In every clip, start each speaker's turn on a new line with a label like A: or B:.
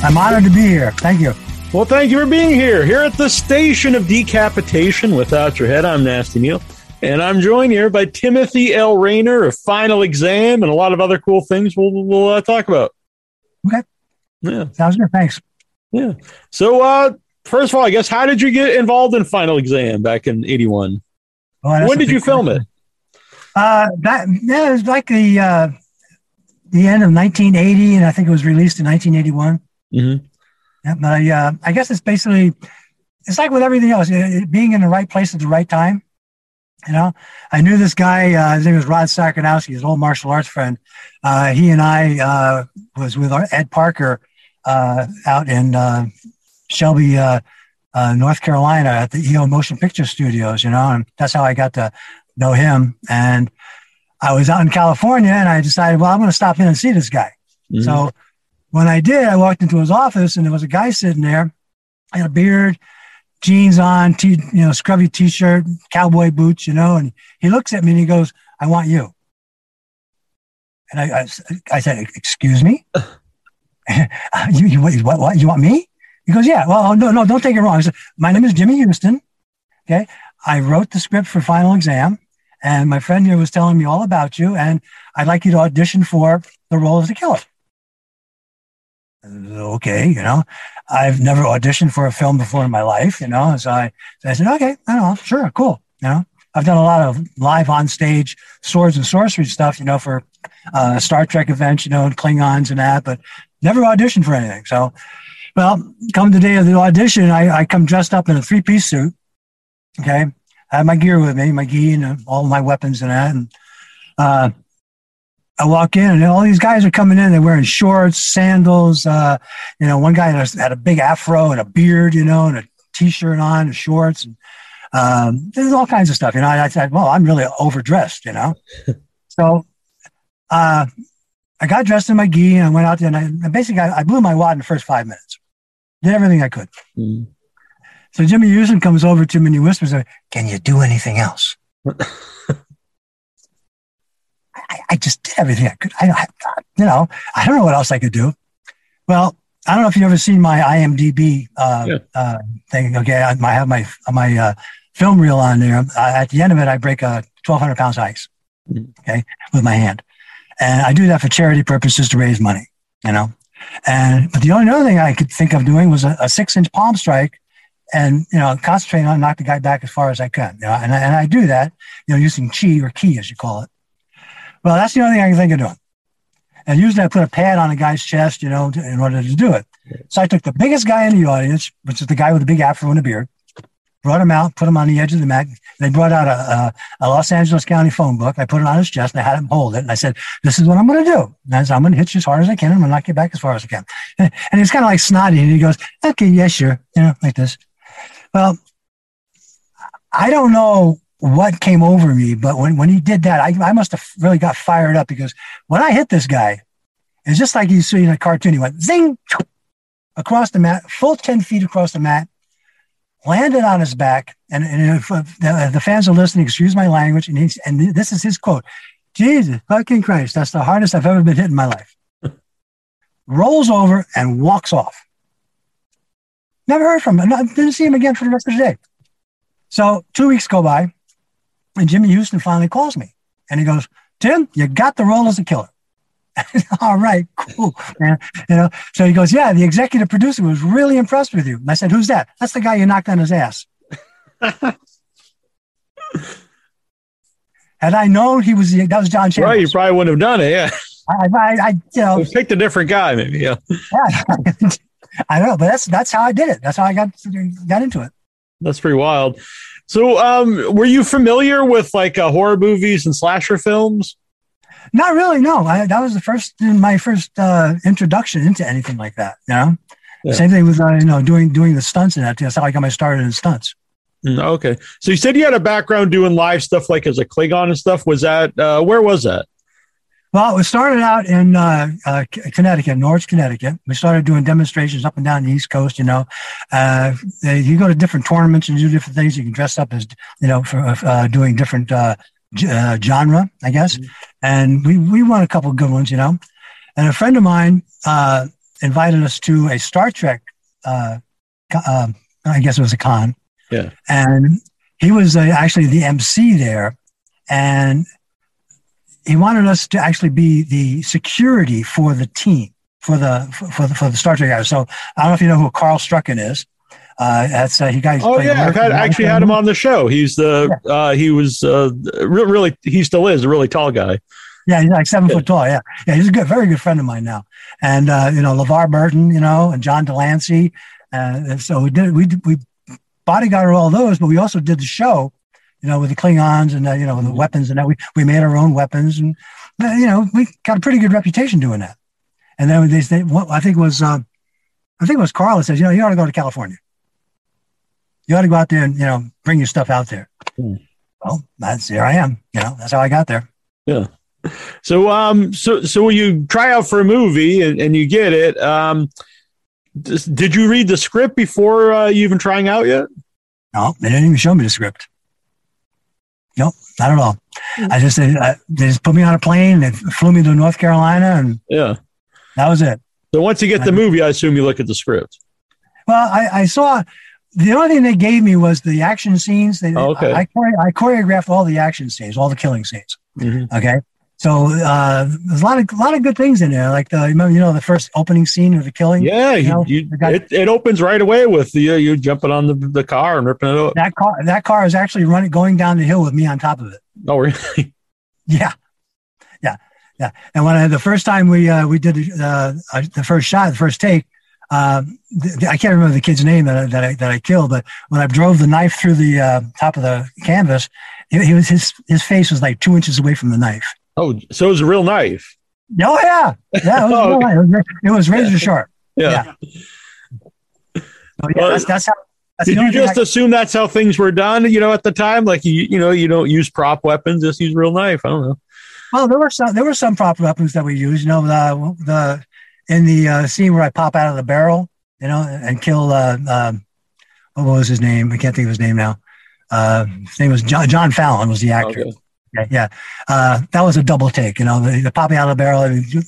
A: I'm honored to be here. Thank you.
B: Well, thank you for being here. Here at the station of decapitation without your head, I'm Nasty Neal. And I'm joined here by Timothy L. Raynor of Final Exam and a lot of other cool things we'll, we'll uh, talk about.
A: Okay.
B: Yeah.
A: Sounds good. Thanks.
B: Yeah. So, uh, first of all, I guess, how did you get involved in Final Exam back in 81?
A: Oh,
B: when did you film
A: question. it? Uh, that, yeah, it was like the, uh, the end of 1980, and I think it was released in 1981.
B: Mm-hmm.
A: Yeah, but I, uh, I guess it's basically, it's like with everything else, it, being in the right place at the right time. You know, I knew this guy. Uh, his name was Rod Sakanowski, his old martial arts friend. Uh, he and I uh, was with Ed Parker uh, out in uh, Shelby, uh, North Carolina, at the EO Motion Picture Studios. You know, and that's how I got to know him. And I was out in California, and I decided, well, I'm going to stop in and see this guy. Mm-hmm. So when I did, I walked into his office, and there was a guy sitting there, had a beard jeans on, t- you know, scrubby t-shirt, cowboy boots, you know, and he looks at me and he goes, I want you. And I, I, I said, excuse me? you, you, what, what, you want me? He goes, yeah. Well, oh, no, no, don't take it wrong. I said, my name is Jimmy Huston. Okay. I wrote the script for final exam and my friend here was telling me all about you and I'd like you to audition for the role of the killer okay, you know, I've never auditioned for a film before in my life, you know. So I, so I said, okay, I don't know, sure, cool. You know, I've done a lot of live on stage swords and sorcery stuff, you know, for uh, Star Trek events, you know, and Klingons and that, but never auditioned for anything. So, well, come the day of the audition, I, I come dressed up in a three piece suit. Okay. I have my gear with me, my gi and all my weapons and that. And, uh, I walk in and all these guys are coming in. They're wearing shorts, sandals. Uh, you know, one guy had a big afro and a beard, you know, and a t-shirt on and shorts. And, um, there's all kinds of stuff. You know, I, I said, well, I'm really overdressed, you know? so, uh, I got dressed in my gi and I went out there and I basically, I, I blew my wad in the first five minutes. Did everything I could. Mm. So Jimmy Huston comes over to me and he whispers, can you do anything else? I, I just did everything I could. I, I, you know, I don't know what else I could do. Well, I don't know if you've ever seen my IMDb uh, yeah. uh, thing. Okay, I, I have my my uh, film reel on there. at the end of it, I break a 1,200 pounds of ice. Mm-hmm. Okay, with my hand, and I do that for charity purposes to raise money. You know, and but the only other thing I could think of doing was a, a six inch palm strike and you know concentrate on knock the guy back as far as I can. You know, and, and I do that, you know, using chi or ki as you call it. Well, that's the only thing I can think of doing. And usually I put a pad on a guy's chest, you know, to, in order to do it. So I took the biggest guy in the audience, which is the guy with the big afro and a beard, brought him out, put him on the edge of the mat. They brought out a, a, a, Los Angeles County phone book. I put it on his chest and I had him hold it. And I said, this is what I'm going to do. And I said, I'm going to hit you as hard as I can. I'm going to knock you back as far as I can. And, and he's kind of like snotty. And he goes, okay, yeah, sure. You know, like this. Well, I don't know what came over me. But when, when he did that, I, I must have really got fired up because when I hit this guy, it's just like you see in a cartoon. He went zing across the mat, full 10 feet across the mat, landed on his back. And, and if, the, the, fans are listening, excuse my language. And, he's, and this is his quote Jesus fucking Christ, that's the hardest I've ever been hit in my life. Rolls over and walks off. Never heard from him. Didn't see him again for the rest of the day. So two weeks go by. And Jimmy Huston finally calls me and he goes, Tim, you got the role as a killer. All right, cool. Man. You know, so he goes, Yeah, the executive producer was really impressed with you. And I said, Who's that? That's the guy you knocked on his ass. Had I known he was that was John Chambers.
B: Right, you probably wouldn't have done it, yeah.
A: I, I, I you know,
B: picked a different guy, maybe, yeah. yeah.
A: I don't know, but that's that's how I did it. That's how I got got into it.
B: That's pretty wild. So, um, were you familiar with like uh, horror movies and slasher films?
A: Not really. No, I, that was the first my first uh, introduction into anything like that. You know, yeah. same thing with uh, you know doing doing the stunts and that. That's how I got my started in stunts.
B: Mm, okay, so you said you had a background doing live stuff, like as a Klingon and stuff. Was that uh, where was that?
A: Well, it started out in uh, uh, Connecticut, Norwich, Connecticut. We started doing demonstrations up and down the East Coast. You know, uh, you go to different tournaments and do different things. You can dress up as, you know, for uh, doing different uh, uh, genre, I guess. Mm-hmm. And we we won a couple of good ones, you know. And a friend of mine invited us to a Star Trek. Uh, uh, I guess it was a con.
B: Yeah.
A: And he was uh, actually the MC there, and he wanted us to actually be the security for the team for the for the for the Star Trek guys. So I don't know if you know who Carl Struycken is. Uh, that's uh, he guys.
B: Oh yeah, I've had, actually had him on the show. He's the yeah. uh, he was uh, really, really he still is a really tall guy.
A: Yeah, he's like seven yeah. foot tall. Yeah, yeah, he's a good, very good friend of mine now. And uh, you know, LeVar Burton, you know, and John de Lancie. Uh, so we did we we bodyguarded all those, but we also did the show, you know, with the Klingons and uh, you know the mm-hmm. weapons and that. We we made our own weapons, and uh, you know, we got a pretty good reputation doing that. And then they, they I think was uh, I think it was Carl that says, you know, you ought to go to California. You ought to go out there and you know bring your stuff out there. Mm. Well, that's here I am. You know, that's how I got there.
B: Yeah. So, um, so, so when you try out for a movie and, and you get it. Um, did you read the script before uh, you even trying out yet?
A: No, they didn't even show me the script. Nope, not at all. Mm-hmm. I just uh, they just put me on a plane. They flew me to North Carolina, and
B: yeah,
A: that was it.
B: So once you get the movie, I assume you look at the script.
A: Well, I, I saw the only thing they gave me was the action scenes. They,
B: oh, okay.
A: I, I, I, choreographed all the action scenes, all the killing scenes. Mm-hmm. Okay. So uh, there's a lot of a lot of good things in there, like the you know the first opening scene of the killing.
B: Yeah, you know, you, guy, it, it opens right away with you you jumping on the, the car and ripping it up.
A: That car that car is actually running going down the hill with me on top of it.
B: Oh really?
A: Yeah, yeah, yeah. And when I, the first time we uh, we did uh, the first shot, the first take, uh, the, I can't remember the kid's name that I, that I, that I killed, but when I drove the knife through the uh, top of the canvas, he, he was his his face was like two inches away from the knife.
B: Oh, so it was a real knife.
A: Oh yeah, yeah, it was, oh, okay. it was, it was razor sharp.
B: Yeah.
A: yeah. So, yeah well, that's, that's how. That's
B: did you just assume that's how things were done? You know, at the time, like you, you know, you don't use prop weapons, just use real knife. I don't know.
A: Well, there were some there were some prop weapons that we used. You know, the the in the uh, scene where I pop out of the barrel, you know, and kill. Uh, um, what was his name? I can't think of his name now. Uh, his name was John, John Fallon was the actor. Okay. Yeah, yeah. Uh, that was a double take. You know, the, the popping out of the barrel.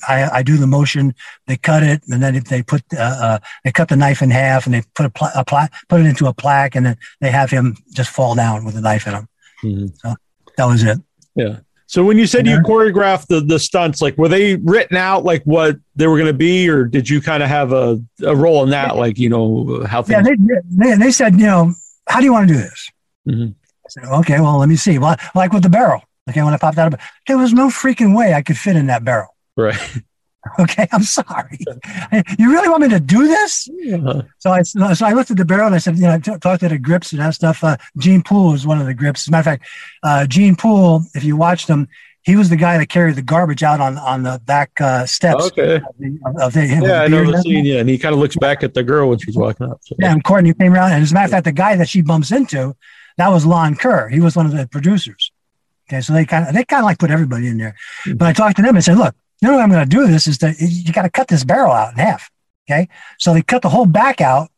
A: I, I do the motion. They cut it, and then they put uh, uh, they cut the knife in half, and they put a, pla- a pla- put it into a plaque, and then they have him just fall down with the knife in him. Mm-hmm. So that was it.
B: Yeah. So when you said you choreographed the, the stunts, like were they written out like what they were going to be, or did you kind of have a, a role in that, like you know how things?
A: Yeah, they, they, they said, you know, how do you want to do this? Mm-hmm. I said, okay, well, let me see. Well, like with the barrel, Okay, when I popped out of it, there was no freaking way I could fit in that barrel.
B: Right.
A: Okay, I'm sorry. you really want me to do this? Uh-huh. So I so I looked at the barrel and I said, you know, I t- talked to the grips and that stuff. Uh, Gene Pool was one of the grips. As a matter of fact, uh, Gene Pool, if you watched him, he was the guy that carried the garbage out on on the back uh, steps.
B: Okay. Of the, of the, yeah, I know the scene. Yeah, and he kind of looks back at the girl when she's walking up.
A: So. Yeah, and Courtney came around, and as a matter of fact, the guy that she bumps into, that was Lon Kerr. He was one of the producers. Okay, so they kind of they kind of like put everybody in there. Mm-hmm. But I talked to them and said, look, the only way I'm going to do this is that you got to cut this barrel out in half. Okay, so they cut the whole back out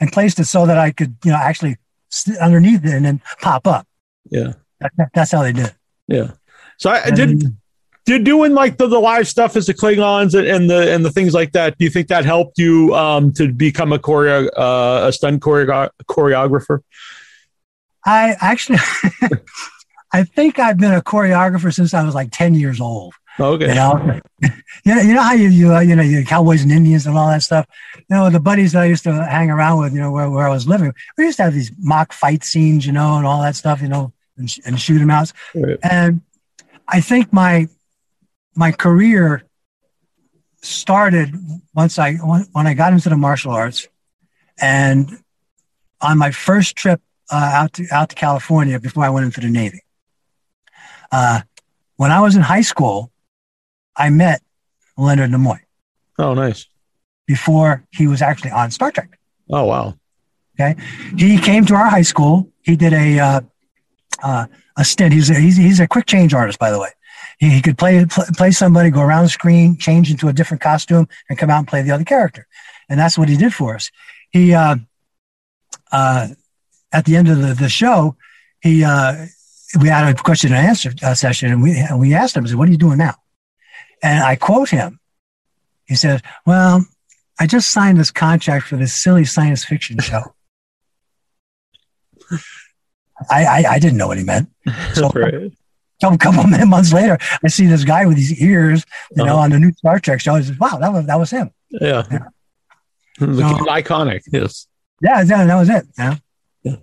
A: and placed it so that I could, you know, actually sit underneath it and then pop up.
B: Yeah,
A: that, that's how they did. It.
B: Yeah. So I and, did. Did doing like the, the live stuff as the Klingons and, and the and the things like that. Do you think that helped you um, to become a choreo uh, a stunt choreo- choreographer?
A: I actually I think I've been a choreographer since I was like 10 years old.
B: Okay.
A: You know, you know, you know how you, you, uh, you know, you cowboys and Indians and all that stuff. You know, the buddies that I used to hang around with, you know, where, where I was living, we used to have these mock fight scenes, you know, and all that stuff, you know, and, and shoot them out. Right. And I think my, my career started once I, when I got into the martial arts and on my first trip uh, out to, out to California before I went into the Navy. Uh, when I was in high school, I met Leonard Nimoy.
B: Oh, nice.
A: Before he was actually on Star Trek.
B: Oh, wow.
A: Okay. He came to our high school. He did a, uh, uh, a stint. He's a, he's, he's a quick change artist, by the way. He, he could play, play, play somebody, go around the screen, change into a different costume, and come out and play the other character. And that's what he did for us. He, uh, uh, at the end of the, the show, he, uh, we had a question and answer uh, session, and we and we asked him, "What are you doing now?" And I quote him. He says, "Well, I just signed this contract for this silly science fiction show. I, I, I didn't know what he meant. So right. a couple of months later, I see this guy with these ears, you uh-huh. know, on the new Star Trek show. I said, wow, that was that was him.
B: Yeah. yeah. So, iconic. Yes.
A: Yeah, yeah, that was it. Yeah. yeah.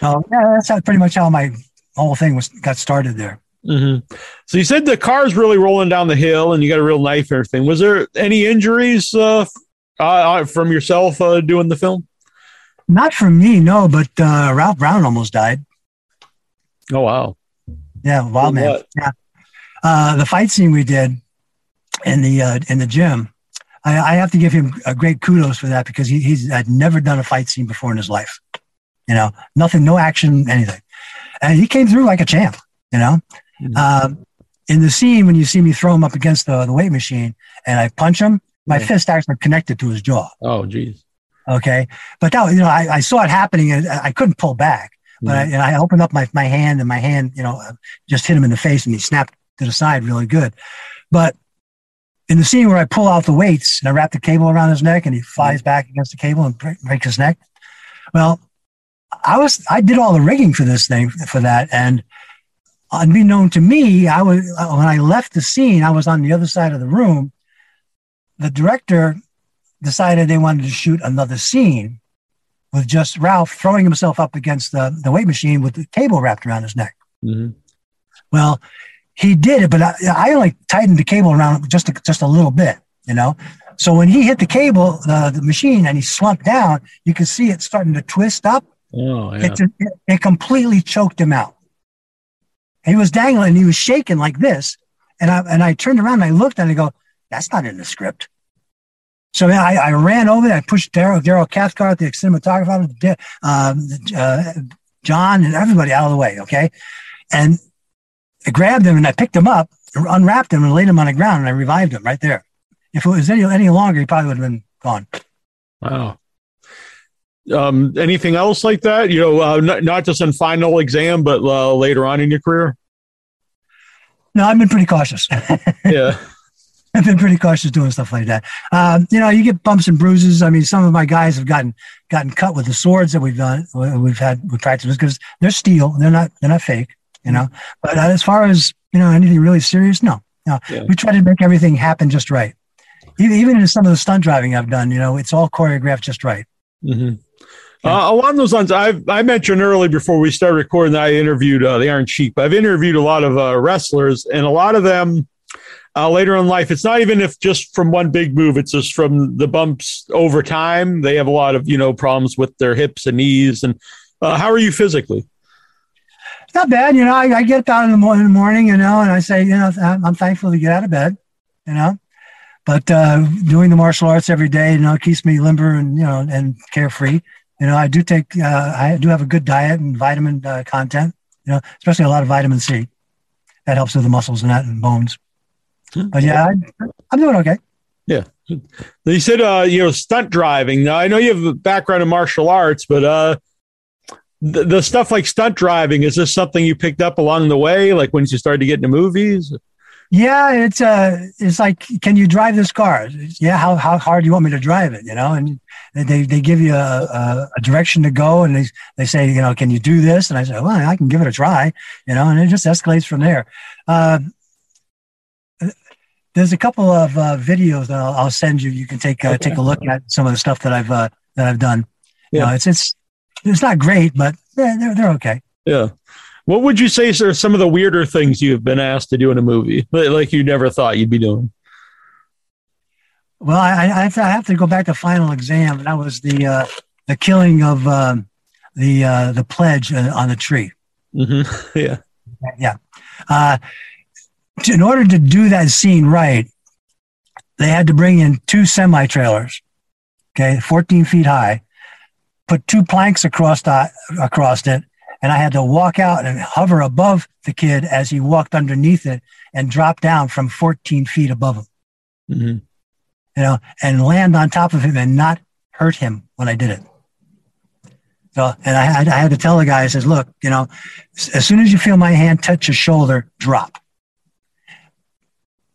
A: So yeah, that's pretty much how my whole thing was got started there.
B: Mm-hmm. So you said the car's really rolling down the hill, and you got a real knife and everything. Was there any injuries uh, uh, from yourself uh, doing the film?
A: Not from me, no. But uh, Ralph Brown almost died.
B: Oh wow!
A: Yeah, wild man. Yeah, uh, the fight scene we did in the uh, in the gym. I, I, have to give him a great kudos for that because he, he's had never done a fight scene before in his life. You know, nothing, no action, anything, and he came through like a champ. You know, mm-hmm. um, in the scene when you see me throw him up against the, the weight machine and I punch him, my yeah. fist actually connected to his jaw.
B: Oh, geez.
A: Okay, but that you know I, I saw it happening and I couldn't pull back. But I, I, opened up my, my hand and my hand, you know, just hit him in the face and he snapped to the side really good. But in the scene where I pull out the weights and I wrap the cable around his neck and he flies back against the cable and break, breaks his neck. Well, I was, I did all the rigging for this thing for that. And unbeknown to me, I was, when I left the scene, I was on the other side of the room. The director decided they wanted to shoot another scene with just Ralph throwing himself up against the, the weight machine with the cable wrapped around his neck. Mm-hmm. Well, he did it, but I, I, only tightened the cable around just a, just a little bit, you know. So when he hit the cable, the, the machine, and he slumped down, you can see it starting to twist up.
B: Oh, yeah.
A: it, it, it completely choked him out. he was dangling, and he was shaking like this. And I and I turned around and I looked and I go, "That's not in the script." So I, I ran over there. I pushed Darrell, Darrell Cathcart, the cinematographer, um, uh, John, and everybody out of the way. Okay. And I grabbed him and I picked him up, unwrapped him, and laid him on the ground, and I revived him right there. If it was any, any longer, he probably would have been gone.
B: Wow. Um, anything else like that? You know, uh, not, not just in final exam, but uh, later on in your career?
A: No, I've been pretty cautious.
B: yeah.
A: I've been pretty cautious doing stuff like that. Um, you know, you get bumps and bruises. I mean, some of my guys have gotten gotten cut with the swords that we've done. We've had we practice because they're steel. They're not they're not fake. You know, but as far as you know, anything really serious, no. No, yeah. we try to make everything happen just right. Even even in some of the stunt driving I've done, you know, it's all choreographed just right.
B: Mm-hmm. Uh, along those lines, I've, I mentioned early before we started recording that I interviewed, uh, they aren't cheap. I've interviewed a lot of uh, wrestlers, and a lot of them uh, later in life. It's not even if just from one big move. It's just from the bumps over time. They have a lot of you know problems with their hips and knees. And uh, how are you physically?
A: Not bad. You know, I, I get out in the, morning, in the morning, you know, and I say, you know, I'm thankful to get out of bed, you know. But uh, doing the martial arts every day, you know, keeps me limber and you know and carefree. You know, I do take, uh, I do have a good diet and vitamin uh, content. You know, especially a lot of vitamin C. That helps with the muscles and that and bones. But yeah, I, am doing okay.
B: Yeah. You said, uh, you know, stunt driving. Now, I know you have a background in martial arts, but uh, the, the stuff like stunt driving, is this something you picked up along the way, like when you started to get into movies?
A: Yeah, it's uh, it's like, can you drive this car? Yeah, how, how hard do you want me to drive it? You know, and they, they give you a, a, a, direction to go, and they they say, you know, can you do this? And I say, well, I can give it a try. You know, and it just escalates from there. Uh, there's a couple of uh, videos that I'll, I'll, send you. You can take uh, okay. take a look at some of the stuff that I've uh, that I've done. Yeah, you know, it's it's it's not great, but they're, they're they're okay.
B: Yeah. What would you say are some of the weirder things you've been asked to do in a movie, like you never thought you'd be doing?
A: Well, I, I, have, to, I have to go back to final exam. And that was the uh, the killing of um, the uh, the pledge uh, on the tree.
B: Mm-hmm. Yeah,
A: yeah. Uh, in order to do that scene right, they had to bring in two semi trailers, okay, 14 feet high, put two planks across the, across it, and I had to walk out and hover above the kid as he walked underneath it and drop down from 14 feet above him. Mm-hmm. You know, and land on top of him and not hurt him when I did it. So, and I had, I had to tell the guy, I says, look, you know, as soon as you feel my hand touch your shoulder, drop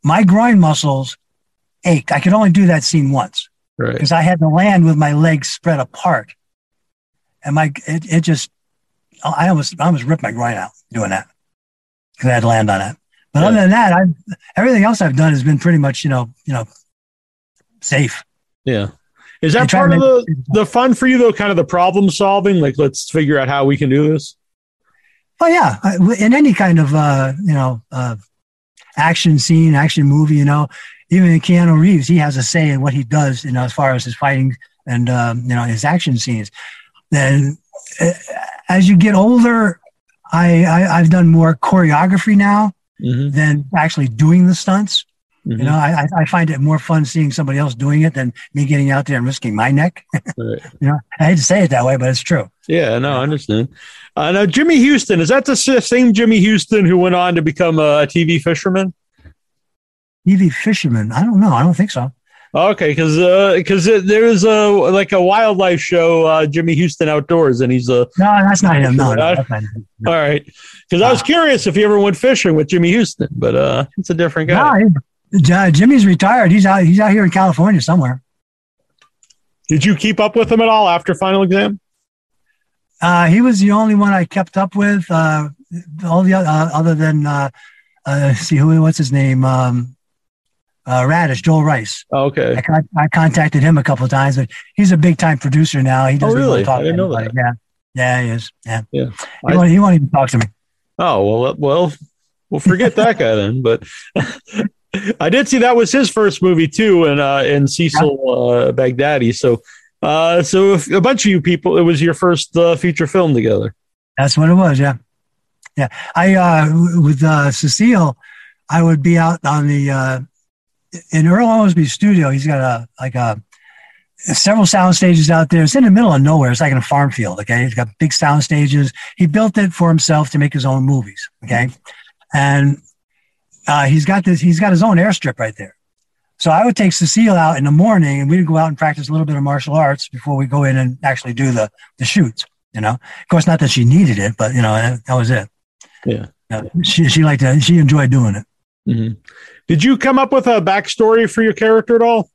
A: my groin muscles ached. I could only do that scene once.
B: Right.
A: Because I had to land with my legs spread apart. And my, it, it just, I almost, I almost ripped my groin out doing that because I had to land on it. But yeah. other than that, I everything else I've done has been pretty much, you know, you know, safe.
B: Yeah. Is that part of the, the fun for you though? Kind of the problem solving? Like, let's figure out how we can do this.
A: Oh yeah. In any kind of, uh, you know, uh, action scene, action movie, you know, even in Keanu Reeves, he has a say in what he does, you know, as far as his fighting and, um, you know, his action scenes. Then as you get older, I, I have done more choreography now mm-hmm. than actually doing the stunts. Mm-hmm. You know, I, I find it more fun seeing somebody else doing it than me getting out there and risking my neck. right. You know, I hate to say it that way, but it's true.
B: Yeah, no, I understand. Uh, now, Jimmy Houston, is that the same Jimmy Houston who went on to become a TV fisherman?
A: TV fisherman? I don't know. I don't think so.
B: Okay, because because uh, there is a like a wildlife show, uh, Jimmy Houston Outdoors, and he's a
A: no, that's not him. No, no, not
B: him. All right, because I was curious if he ever went fishing with Jimmy Houston, but uh, it's a different guy. No,
A: Jimmy's retired. He's out. He's out here in California somewhere.
B: Did you keep up with him at all after final exam?
A: Uh, he was the only one I kept up with. Uh, all the uh, other than uh, uh, see who what's his name, um, uh, Radish, Joel Rice.
B: Oh, okay.
A: I, con- I, contacted him a couple of times, but he's a big time producer now. He doesn't
B: oh, really?
A: talk
B: I didn't know that.
A: Yeah, yeah, he is. Yeah,
B: yeah.
A: He, I, won't, he won't even talk to me.
B: Oh well, well, we'll forget that guy then. But I did see that was his first movie too, and uh, in Cecile uh, Bagdadi. So, uh, so if a bunch of you people, it was your first uh, feature film together.
A: That's what it was. Yeah, yeah. I uh, with uh, Cecile, I would be out on the uh, in Earl Owensby's studio. He's got a like a several sound stages out there. It's in the middle of nowhere. It's like in a farm field. Okay, he's got big sound stages. He built it for himself to make his own movies. Okay, and uh, he's got this. He's got his own airstrip right there. So I would take Cecile out in the morning, and we'd go out and practice a little bit of martial arts before we go in and actually do the the shoots. You know, of course, not that she needed it, but you know that, was it.
B: Yeah,
A: she she liked it. She enjoyed doing it.
B: Mm-hmm. Did you come up with a backstory for your character at all?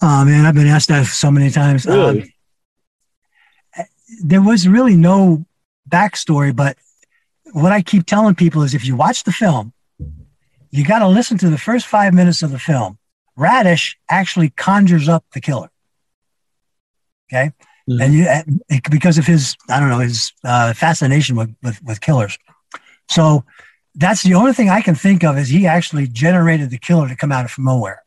A: Oh man, I've been asked that so many times. Really? Um, there was really no backstory, but what I keep telling people is if you watch the film, you got to listen to the first five minutes of the film. Radish actually conjures up the killer. Okay. Mm-hmm. And you, because of his, I don't know, his uh, fascination with, with, with killers. So that's the only thing I can think of is he actually generated the killer to come out from nowhere.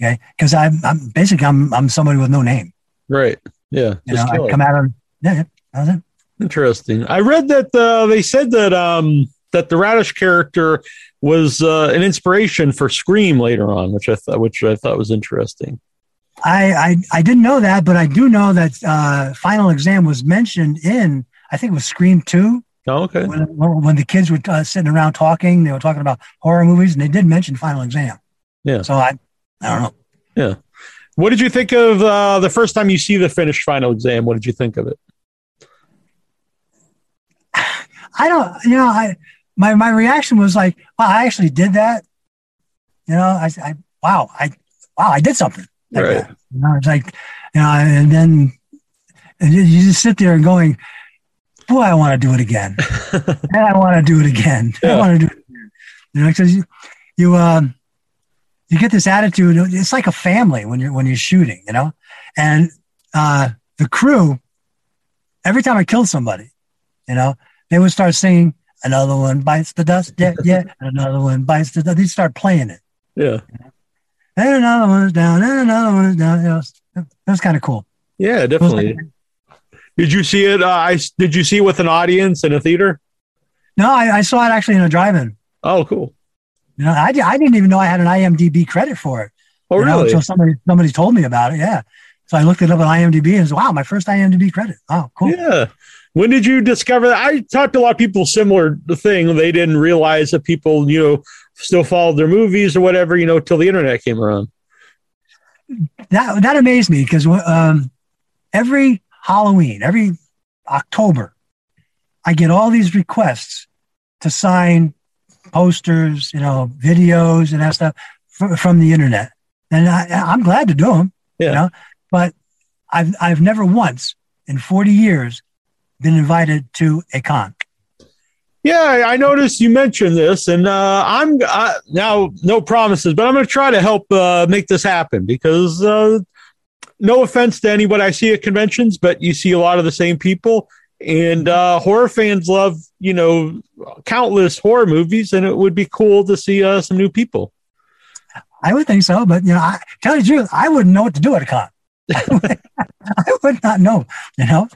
A: Okay. Cause I'm, I'm basically, I'm, I'm somebody with no name.
B: Right. Yeah.
A: You know, I come out of, yeah, that was it.
B: Interesting. I read that uh, they said that um, that the Radish character was uh, an inspiration for Scream later on, which I thought which I thought was interesting.
A: I, I, I didn't know that, but I do know that uh, Final Exam was mentioned in I think it was Scream Two.
B: Oh, okay.
A: When, when the kids were uh, sitting around talking, they were talking about horror movies, and they did mention Final Exam.
B: Yeah.
A: So I I don't know.
B: Yeah. What did you think of uh, the first time you see the finished Final Exam? What did you think of it?
A: I don't, you know, I my my reaction was like, wow, I actually did that. You know, I, I wow, I wow, I did something.
B: Like right.
A: That. You know, it's like, you know, and then and you, you just sit there and going, boy, I want to do it again, and I want to do it again. Yeah. I want to do it again. You know, because you you um you get this attitude. It's like a family when you're when you're shooting, you know, and uh, the crew. Every time I killed somebody, you know, they would start singing, another one bites the dust, yeah, yeah, and another one bites the dust. They'd start playing it.
B: Yeah.
A: And another one's down, and another one's down. It was, it was kind of cool.
B: Yeah, definitely. Did you see it? Uh, I did you see it with an audience in a theater?
A: No, I, I saw it actually in a drive-in.
B: Oh, cool.
A: You know, I, I didn't even know I had an IMDb credit for it.
B: Oh, really? Know,
A: until somebody somebody told me about it. Yeah. So I looked it up on IMDb and said, "Wow, my first IMDb credit. Oh, cool."
B: Yeah. When did you discover that? I talked to a lot of people similar thing. They didn't realize that people, you know, still followed their movies or whatever, you know, till the internet came around.
A: That that amazed me because um, every Halloween, every October, I get all these requests to sign posters, you know, videos and that stuff from the internet. And I, I'm glad to do them.
B: Yeah.
A: You know, but I've I've never once in 40 years been invited to a con.
B: Yeah, I noticed you mentioned this, and uh, I'm uh, now no promises, but I'm going to try to help uh, make this happen because uh, no offense to anybody I see at conventions, but you see a lot of the same people, and uh, horror fans love you know countless horror movies, and it would be cool to see uh, some new people.
A: I would think so, but you know, I tell you the truth, I wouldn't know what to do at a con. I would not know, you know.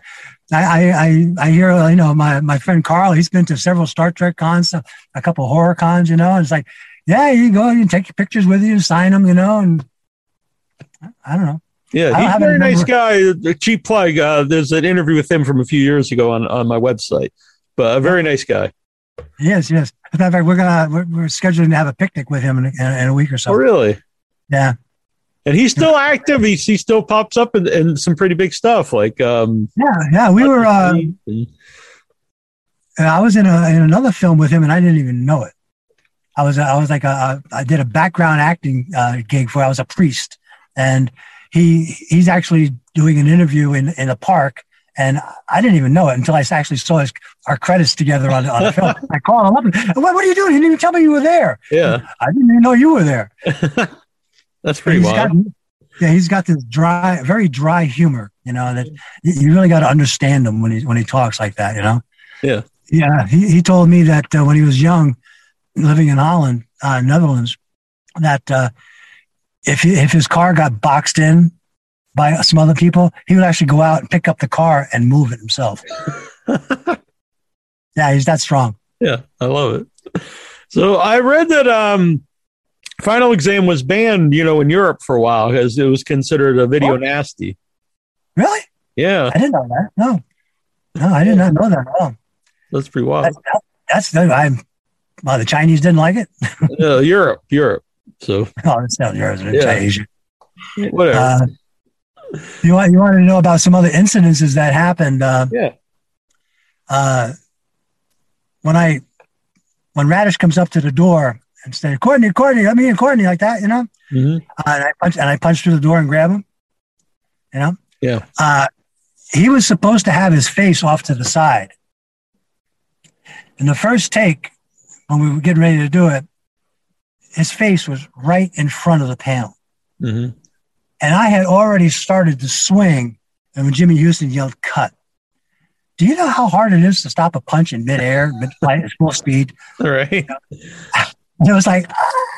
A: I, I, I hear, you know, my, my friend Carl, he's been to several Star Trek cons, a couple horror cons, you know, and it's like, yeah, you go and take your pictures with you, sign them, you know, and I don't know.
B: Yeah, he's a very nice guy. A cheap plug. Uh, there's an interview with him from a few years ago on, on my website, but a very nice guy.
A: Yes, yes. As a matter of fact, we're gonna we're, we're scheduling to have a picnic with him in, in, in a week or so.
B: Oh, really?
A: Yeah.
B: And he's still active. He, he still pops up in, in some pretty big stuff. Like, um,
A: yeah, yeah. We were. Uh, I was in a in another film with him, and I didn't even know it. I was I was like a I did a background acting uh, gig for. I was a priest, and he he's actually doing an interview in in a park, and I didn't even know it until I actually saw his our credits together on, on the film. I called him up. And, what, what are you doing? He didn't even tell me you were there.
B: Yeah,
A: I didn't even know you were there.
B: That's pretty
A: he's
B: wild.
A: Got, yeah, he's got this dry, very dry humor. You know that you really got to understand him when he when he talks like that. You know.
B: Yeah.
A: Yeah. He he told me that uh, when he was young, living in Holland, uh, Netherlands, that uh, if if his car got boxed in by some other people, he would actually go out and pick up the car and move it himself. yeah, he's that strong.
B: Yeah, I love it. So I read that um, Final Exam was banned, you know, in Europe for a while because it was considered a video
A: What?
B: nasty.
A: Really?
B: Yeah,
A: I didn't know that. No, no, I did not know that at all.
B: that's pretty wild.
A: That's, that's I'm. Well, the Chinese didn't like it.
B: uh, Europe, Europe. So
A: oh, it's not yours. It's
B: Yeah. Whatever.
A: Uh, you want you want to know about some other incidences that happened? Uh,
B: yeah.
A: uh, when I when Radish comes up to the door and says, "Courtney, Courtney, let me in, Courtney," like that, you know,
B: hmm
A: uh, and I punch and I punch through the door and grab him, you know.
B: Yeah.
A: Uh, he was supposed to have his face off to the side. In the first take, when we were getting ready to do it, his face was right in front of the panel.
B: hmm
A: And I had already started to swing, and when Jimmy Huston yelled, cut. Do you know how hard it is to stop a punch in midair, mid flight at full speed?
B: All right.
A: It was like,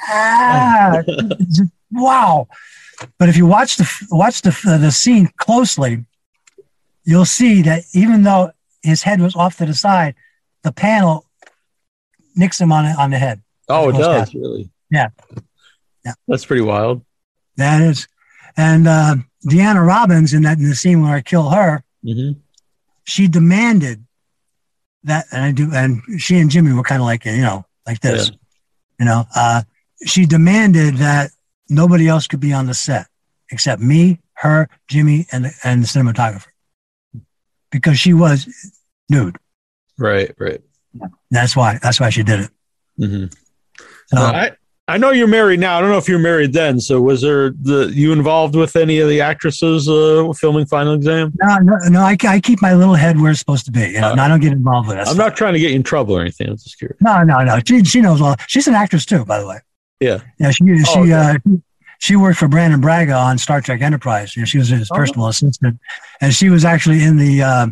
A: ah, wow. But if you watch the watch the the scene closely, you'll see that even though his head was off to the side, the panel nicks him on on the head.
B: Oh, it does
A: pass.
B: really.
A: Yeah. Yeah.
B: That's pretty wild.
A: That is, and uh, Deanna Robbins in that in the scene where I kill her,
B: hmm
A: she demanded that, and I do, and she and Jimmy were kind of like, you know, like this, you know, uh, she demanded that nobody else could be on the set except me, her, Jimmy, and, and the cinematographer because she was nude.
B: Right. Right.
A: That's why, that's why she did it.
B: hmm
A: So,
B: I I know you're married now. I don't know if you're married then. So was there the you involved with any of the actresses uh, filming Final Exam?
A: no, no, no I, I keep my little head where it's supposed to be. You know,
B: Uh,
A: and I don't get involved with that.
B: I'm
A: stuff.
B: not trying to get you in trouble or anything. I'm just curious.
A: No, no, no. She, she knows all. She's an actress too, by the way.
B: Yeah.
A: Yeah, she she
B: Oh, okay.
A: uh, she worked for Brannon Braga on Star Trek Enterprise. You know, she was his
B: Oh.
A: personal assistant, and she was actually in the uh,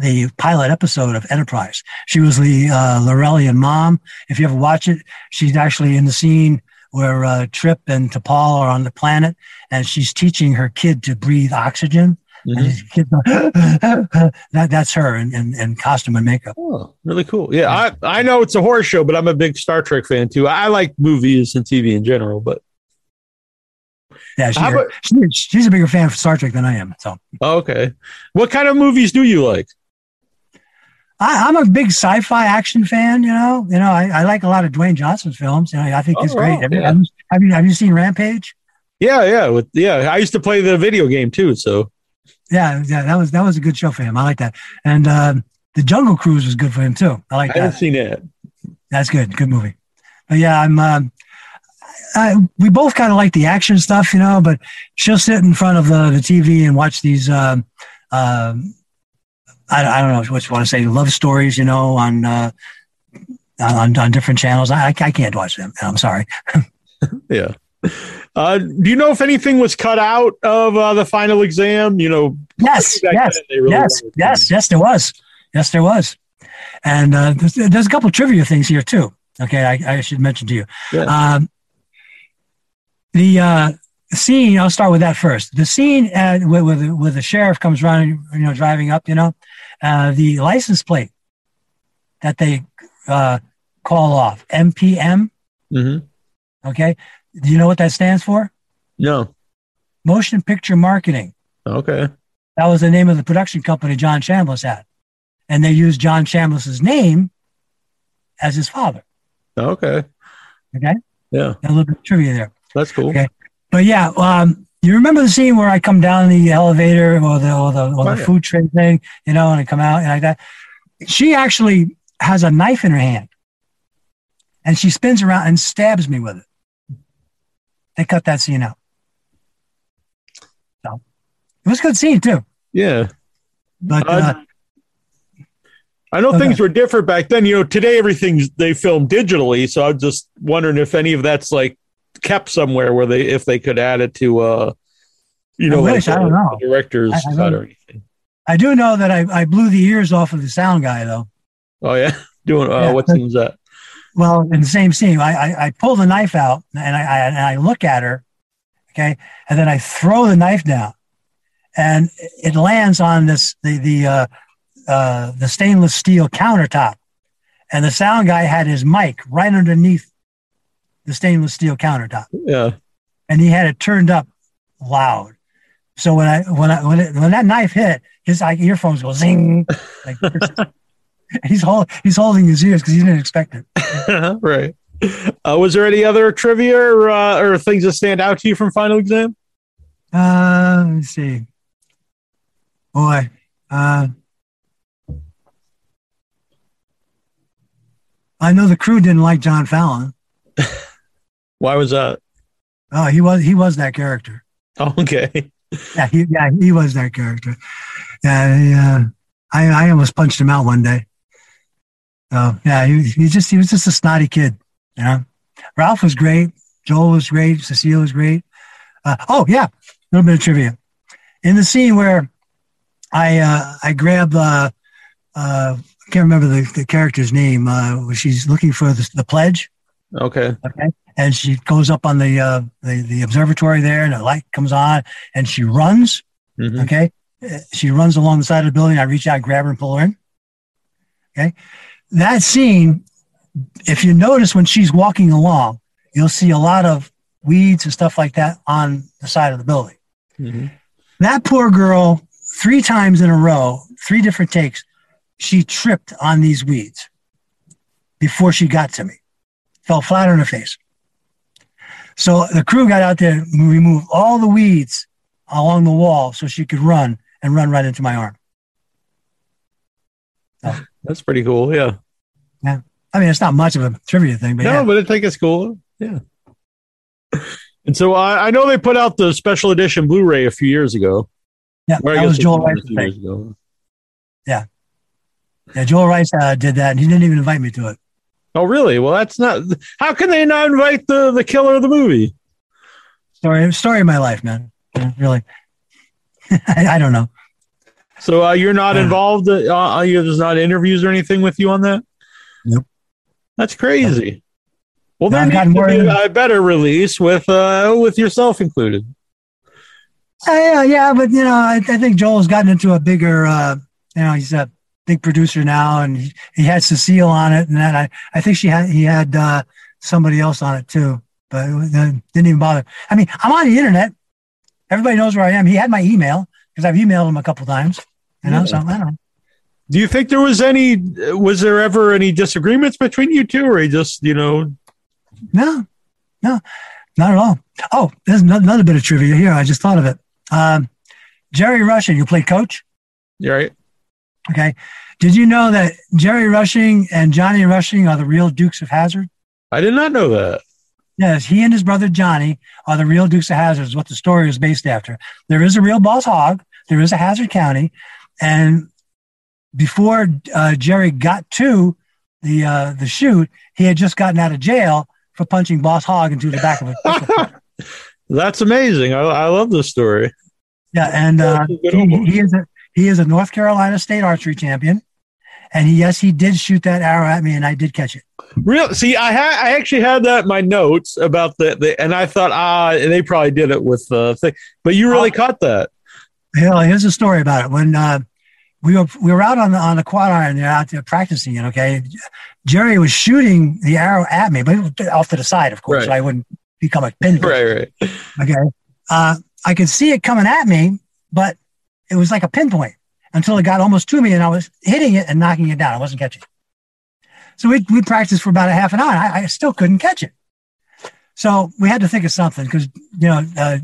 A: the pilot episode of Enterprise. She was the uh, Lorelian mom. If you ever watch it, she's actually in the scene where uh, Trip and T'Pol are on the planet, and she's teaching her kid to breathe oxygen. And
B: Mhm.
A: his kid going, that that's her in, in, in costume and makeup.
B: Oh, really cool. Yeah, I I know it's a horror show, but I'm a big Star Trek fan too. I like movies and TV in general, but
A: Yeah, she's,
B: about-
A: she, she's a bigger fan of Star Trek than I am. So.
B: okay. What kind of movies do you like?
A: I, I'm a big sci-fi action fan. You know, you know, I, I like a lot of Dwayne Johnson's films. You know, I think it's
B: Oh,
A: great.
B: wow,
A: Have, you-
B: yeah.
A: you, have you have you seen Rampage?
B: Yeah, yeah, with yeah. I used to play the video game too, so
A: Yeah, yeah, that was that was a good show for him. I like that. And um, the Jungle Cruise was good for him too. I
B: I
A: like
B: haven't
A: that.
B: seen it.
A: That's good. Good movie. But yeah, I'm. Um, uh, we both kind of like the action stuff, you know, but she'll sit in front of the, the TV and watch these, um, um, I, I, don't know what you want to say, love stories, you know, on, uh, on, on different channels. I, I can't watch them. I'm sorry.
B: yeah. Uh, do you know if anything was cut out of uh, the final exam? You know,
A: yes, yes, really yes, yes, yes, there was. Yes, there was. And uh, there's, there's, a couple trivia things here too. Okay, I, I should mention to you. Yeah. Um, the uh, scene. I'll start with that first. The scene at, with, with with the sheriff comes running, you know, driving up. You know, uh, the license plate that they uh, call off MPM. Mm-hmm. Okay, do you know what that stands for?
B: No.
A: Motion Picture Marketing.
B: Okay.
A: That was the name of the production company John Chambliss had, and they used John Chambliss's name as his father.
B: Okay.
A: Okay.
B: Yeah.
A: A little bit of trivia there.
B: That's cool.
A: Okay. But yeah, um, you remember the scene where I come down the elevator or the or the, or the oh, yeah. food tray thing, you know, and I come out and like that. She actually has a knife in her hand, and she spins around and stabs me with it. They cut that scene out. So it was a good scene too.
B: Yeah.
A: But uh, uh,
B: I know okay. things were different back then. You know, today everything's they film digitally. So I'm just wondering if any of that's like kept somewhere where they if they could add it to uh you know,
A: I, wish,
B: like
A: I don't know.
B: director's I, I cut or anything.
A: I do know that I, I blew the ears off of the sound guy though.
B: Oh yeah, doing uh, yeah. what seems that?
A: Well, in the same scene, I, I, I pull the knife out and I, I, and I look at her, okay, and then I throw the knife down, and it lands on this the the uh, uh, the stainless steel countertop, and the sound guy had his mic right underneath the stainless steel countertop.
B: Yeah,
A: and he had it turned up loud. So when I when I when it, when that knife hit, his like, earphones go zing. Like, he's hold, he's holding his ears because he didn't expect it.
B: right. Uh, was there any other trivia or, uh, or things that stand out to you from final exam?
A: Uh, let me see. Boy, uh, I know the crew didn't like John Fallon.
B: Why was that?
A: Oh, he was he was that character.
B: Oh, okay.
A: Yeah, he yeah he was that character. Yeah, he, uh, I I almost punched him out one day. So yeah, he, he just he was just a snotty kid. You know, Ralph was great. Joel was great. Cecile was great. Uh, oh yeah, a little bit of trivia. In the scene where I uh, I grab uh, uh, I can't remember the, the character's name. Uh, she's looking for the, the pledge.
B: Okay.
A: Okay. And she goes up on the, uh, the the observatory there, and the light comes on, and she runs. Mm-hmm. Okay. She runs along the side of the building. I reach out, grab her, and pull her in. Okay that scene, if you notice when she's walking along, you'll see a lot of weeds and stuff like that on the side of the building. Mm-hmm. That poor girl, three times in a row, three different takes, she tripped on these weeds before she got to me, fell flat on her face. So the crew got out there and removed all the weeds along the wall so she could run and run right into my arm.
B: So, That's pretty cool. Yeah.
A: Yeah. I mean, it's not much of a trivia thing, but
B: no,
A: yeah.
B: but I think it's cool. Yeah. And so I, I know they put out the special edition Blu-ray a few years ago.
A: Yeah, that was Joel Rice. Yeah, yeah, Joel Rice uh, did that, and he didn't even invite me to it.
B: Oh, really? Well, that's not. How can they not invite the the killer of the movie?
A: Story, story of my life, man. Really, I, I, don't know.
B: So uh, you're not involved. Uh, uh there's not interviews or anything with you on that.
A: Nope.
B: That's crazy. Well, needs to be a better release with uh, with yourself included.
A: Uh, yeah, yeah, but you know, I, I think Joel's gotten into a bigger. Uh, you know, he's a big producer now, and he, he had Cecile on it, and then I, I think she had he had uh, somebody else on it too, but it didn't even bother. I mean, I'm on the internet. Everybody knows where I am. He had my email because I've emailed him a couple times. You know, yeah. so I don't know.
B: Do you think there was any? Was there ever any disagreements between you two, or he just you know?
A: No, no, not at all. Oh, there's another bit of trivia here. I just thought of it. Um, Jerry Rushing, you played coach.
B: You're right.
A: Okay. Did you know that Jerry Rushing and Johnny Rushing are the real Dukes of Hazzard?
B: I did not know that.
A: Yes, he and his brother Johnny are the real Dukes of Hazzard. Is what the story is based after. There is a real Boss Hogg. There is a Hazzard County, and before uh, Jerry got to the uh, the shoot, he had just gotten out of jail for punching Boss Hogg into the back of a.
B: That's amazing. I, I love this story.
A: Yeah, and uh, he, he, is a he is a North Carolina state archery champion, and he, yes, he did shoot that arrow at me, and I did catch it.
B: Real? See, I ha- I actually had that in my notes about the, the and I thought ah and they probably did it with the thing, but you really uh, caught that.
A: Hell, here's a story about it. When uh, we were we were out on the on the quad iron there out there practicing it. Okay, Jerry was shooting the arrow at me, but off to the side, of course, right. so I wouldn't become a pin.
B: right, right.
A: Okay, uh, I could see it coming at me, but it was like a pinpoint until it got almost to me, and I was hitting it and knocking it down. I wasn't catching. It. So we we practiced for about a half an hour. I, I still couldn't catch it. So we had to think of something because you know uh,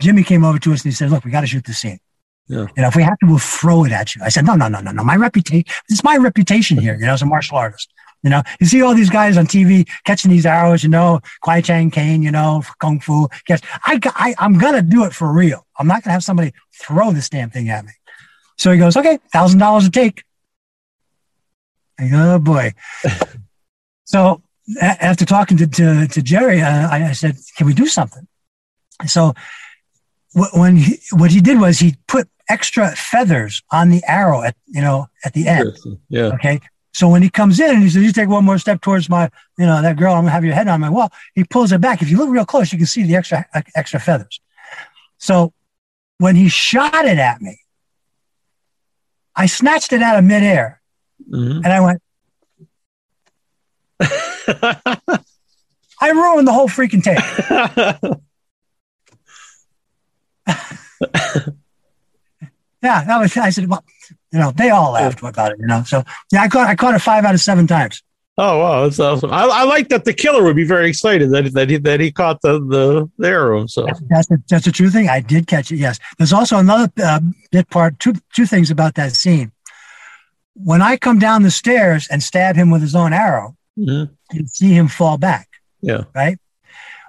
A: Jimmy came over to us and he said, "Look, we got to shoot the scene." Yeah. You know, if we have to, we'll throw it at you. I said, no, no, no, no, no. My reputation, it's my reputation here, you know, as a martial artist. You know, you see all these guys on TV catching these arrows, you know, Kwai Chang Caine, you know, Kung Fu. Yes, I, I, I'm going to do it for real. I'm not going to have somebody throw this damn thing at me. So he goes, okay, thousand dollars a take. I go, oh boy. so after talking to, to, to Jerry, uh, I, I said, can we do something? So when he, what he did was he put extra feathers on the arrow at you know at the end.
B: Yeah.
A: Okay. So when he comes in and he says, "You take one more step towards my, you know, that girl. I'm gonna have your head on my wall." He pulls it back. If you look real close, you can see the extra extra feathers. So when he shot it at me, I snatched it out of midair, mm-hmm. and I went. I ruined the whole freaking tape. yeah, that was. I said, well, you know, they all laughed about it. You know, so yeah, I caught I caught it five out of seven times.
B: Oh wow, that's awesome! I, I like that the killer would be very excited that that he that he caught the the, the arrow. So
A: that's a, that's a true thing. I did catch it. Yes. There's also another uh, bit part. Two two things about that scene. When I come down the stairs and stab him with his own arrow, mm-hmm. you see him fall back.
B: Yeah.
A: Right.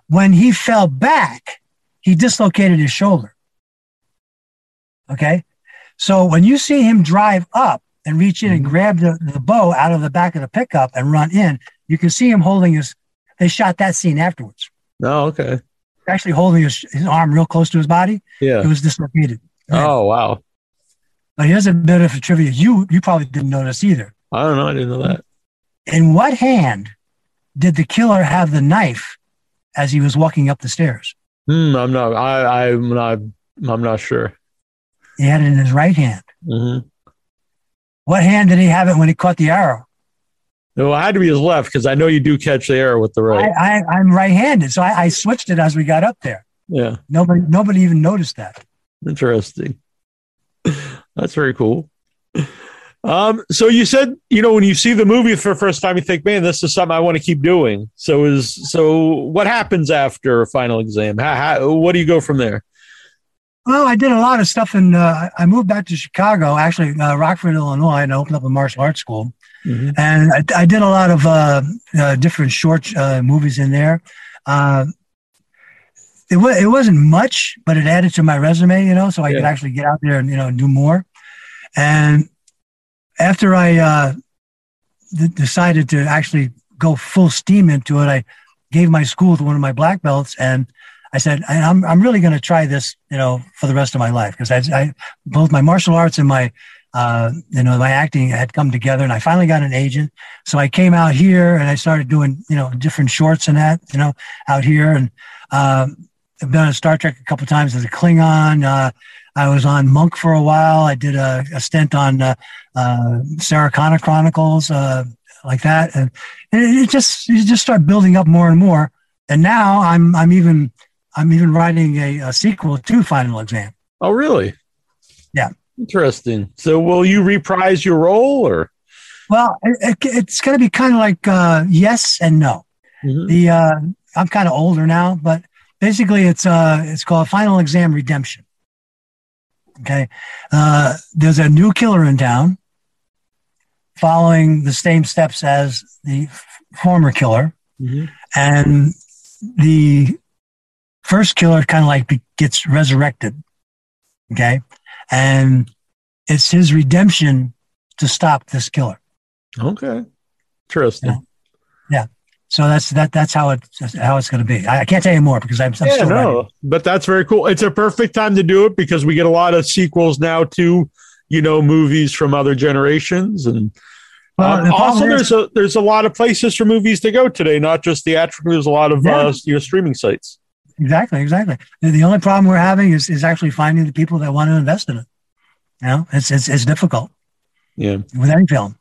A: When he fell back, he dislocated his shoulder. Okay. So when you see him drive up and reach in and mm-hmm. grab the, the bow out of the back of the pickup and run in, you can see him holding his, they shot that scene afterwards.
B: Oh, okay.
A: Actually holding his, his arm real close to his body.
B: Yeah.
A: It was dislocated.
B: Oh, wow.
A: But here's a bit of a trivia. You, you probably didn't notice either.
B: I don't know. I didn't know that.
A: In what hand did the killer have the knife as he was walking up the stairs?
B: Hmm, I'm not. I, I'm not. I'm not sure.
A: He had it in his right hand.
B: Mm-hmm.
A: What hand did he have it when he caught the arrow?
B: No, it had to be his left because I know you do catch the arrow with the right.
A: I, am right-handed, so I, I, switched it as we got up there.
B: Yeah.
A: Nobody, nobody even noticed that.
B: Interesting. That's very cool. Um, so you said, you know, when you see the movie for the first time, you think, man, this is something I want to keep doing. So is so what happens after a final exam? How, how, what do you go from there?
A: Well, I did a lot of stuff and uh, I moved back to Chicago, actually, uh, Rockford, Illinois, and I opened up a martial arts school. Mm-hmm. And I, I, did a lot of uh, uh different short uh, movies in there. Uh, it, was, it wasn't much, but it added to my resume, you know, so I yeah. could actually get out there and, you know, do more. And after I uh, decided to actually go full steam into it, I gave my school to one of my black belts, and I said, "I'm I'm really going to try this, you know, for the rest of my life because I, I, both my martial arts and my uh, you know my acting had come together, and I finally got an agent. So I came out here and I started doing you know different shorts and that, you know, out here, and uh, I've been on Star Trek a couple times as a Klingon. Uh, I was on Monk for a while. I did a, a stint on uh, uh, Sarah Connor Chronicles, uh, like that, and, and it just you just start building up more and more. And now I'm I'm even I'm even writing a, a sequel to Final Exam.
B: Oh, really?
A: Yeah.
B: Interesting. So, will you reprise your role, or?
A: Well, it, it, it's going to be kind of like uh, yes and no. Mm-hmm. The uh, I'm kind of older now, but basically, it's uh, it's called Final Exam Redemption. Okay. Uh, there's a new killer in town following the same steps as the f- former killer. Mm-hmm. And the first killer kind of like gets resurrected. Okay. And it's his redemption to stop this killer.
B: Okay. Interesting.
A: Yeah. yeah. So that's that. That's how it how it's going to be. I, I, can't tell you more because I'm, I'm
B: yeah, still no, writing. but that's very cool. It's a perfect time to do it because we get a lot of sequels now to you know movies from other generations and well, um, also, there's a there's a lot of places for movies to go today, not just theatrical. There's a lot of yeah. uh, you know streaming sites.
A: Exactly, exactly. The only problem we're having is, is actually finding the people that want to invest in it. You know, it's it's, it's difficult.
B: Yeah,
A: with any film.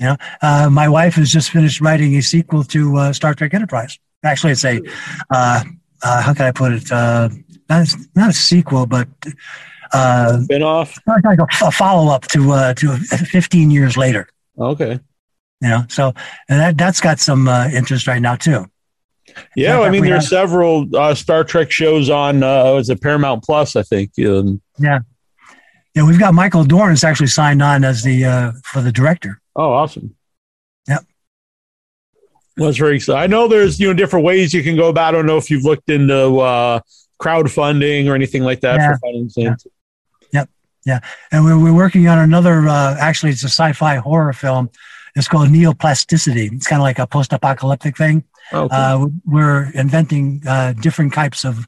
A: You know, uh, my wife has just finished writing a sequel to uh, Star Trek Enterprise. Actually, it's a uh, uh how can I put it? Uh, not not a sequel, but
B: uh,
A: like a, a follow up to to 15 years later.
B: Okay.
A: You know, so and that that's got some uh, interest right now too.
B: Yeah, I mean, there's several uh, Star Trek shows on. Uh, was it Paramount Plus? I think.
A: Um, yeah, yeah, we've got Michael Dorn actually signed on as the uh, for the director.
B: Oh, awesome.
A: Yep.
B: Well, that's very exciting. I know there's you know different ways you can go about. I don't know if you've looked into uh, crowdfunding or anything like that
A: yeah.
B: for financing.
A: Yeah. Yeah, and we're, we're working on another. Uh, actually, it's a sci-fi horror film. It's called Neoplasticity. It's kind of like a post-apocalyptic thing. Okay. Uh, we're inventing uh, different types of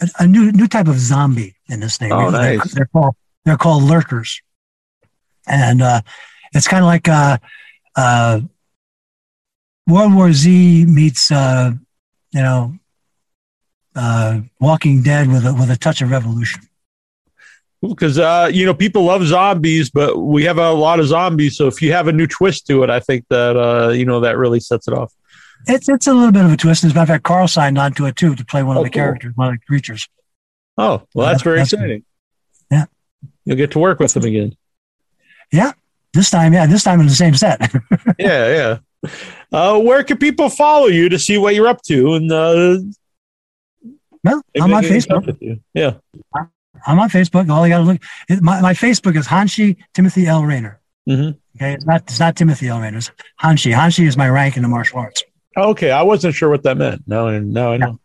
A: a, a, new new type of zombie in this thing.
B: Oh,
A: they're, they're called they're called lurkers, and uh, it's kind of like uh, uh, World War Z meets uh, you know Walking Dead with a, with a touch of revolution
B: because uh, you know people love zombies, but we have a lot of zombies. So if you have a new twist to it, I think that uh, you know that really sets it off.
A: It's it's a little bit of a twist. As a matter of fact, Carl signed on to it too to play one of oh, the cool. characters, one of the creatures.
B: Oh well, that's very that's exciting.
A: Good. Yeah,
B: you'll get to work with them again.
A: Yeah, this time, yeah, this time in the same set.
B: yeah, yeah. Uh, where can people follow you to see what you're up to? And uh,
A: well, I'm on Facebook.
B: Yeah.
A: I'm on Facebook. All you got to look. My, my Facebook is Hanshi Timothy L. Raynor.
B: Mm-hmm.
A: Okay, it's not it's not Timothy L. Raynor. It's Hanshi. Hanshi is my rank in the martial arts.
B: Okay, I wasn't sure what that meant. No, no, I know.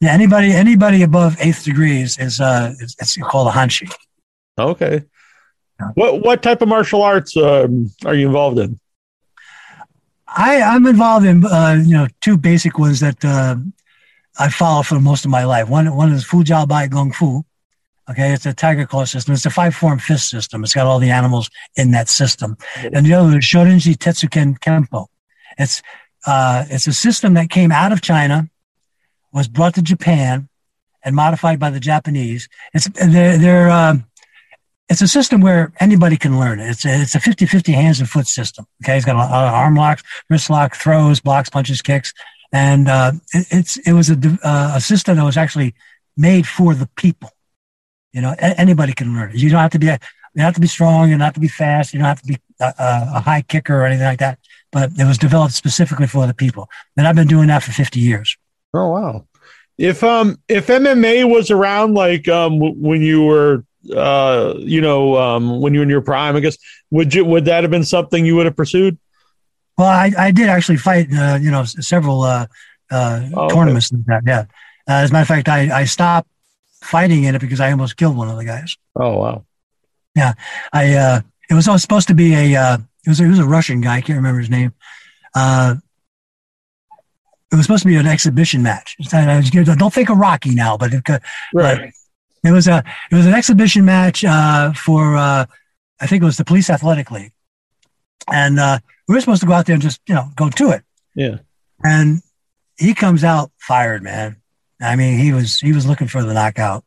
A: Yeah, yeah anybody anybody above eighth degrees is uh it's, it's called a Hanshi.
B: Okay. Yeah. What what type of martial arts um, are you involved in?
A: I I'm involved in uh, you know two basic ones that uh, I follow for most of my life. One one is Fu Jow Pai Gong Fu, Okay, it's a tiger claw system. It's a five form fist system. It's got all the animals in that system. And the other is Shorinji Tetsuken Kempo. It's uh, it's a system that came out of China, was brought to Japan, and modified by the Japanese. It's they're, they're um, it's a system where anybody can learn it. It's a, it's a 50-50 hands and foot system. Okay, it's got a, a arm locks, wrist lock, throws, blocks, punches, kicks, and uh, it, it's it was a, uh, a system that was actually made for the people. You know, anybody can learn it. You don't have to be a, you don't have to be strong. You don't have to be fast. You don't have to be a, a, high kicker or anything like that. But it was developed specifically for the people. And I've been doing that for 50 years.
B: Oh wow! If um if MMA was around like um w- when you were uh you know um when you were in your prime, I guess would you would that have been something you would have pursued?
A: Well, I, I did actually fight uh, you know several uh, uh, oh, tournaments okay. that. Yeah. Uh, as a matter of fact, I, I stopped fighting in it because I almost killed one of the guys.
B: Oh wow!
A: Yeah, I uh, it was supposed to be a uh, it was it was a Russian guy. I can't remember his name. Uh, it was supposed to be an exhibition match. Don't think of Rocky now, but it,
B: right. But
A: it was a it was an exhibition match uh, for uh, I think it was the Police Athletic League, and uh, we were supposed to go out there and just you know go to it.
B: Yeah,
A: and he comes out fired, man. I mean, he was he was looking for the knockout,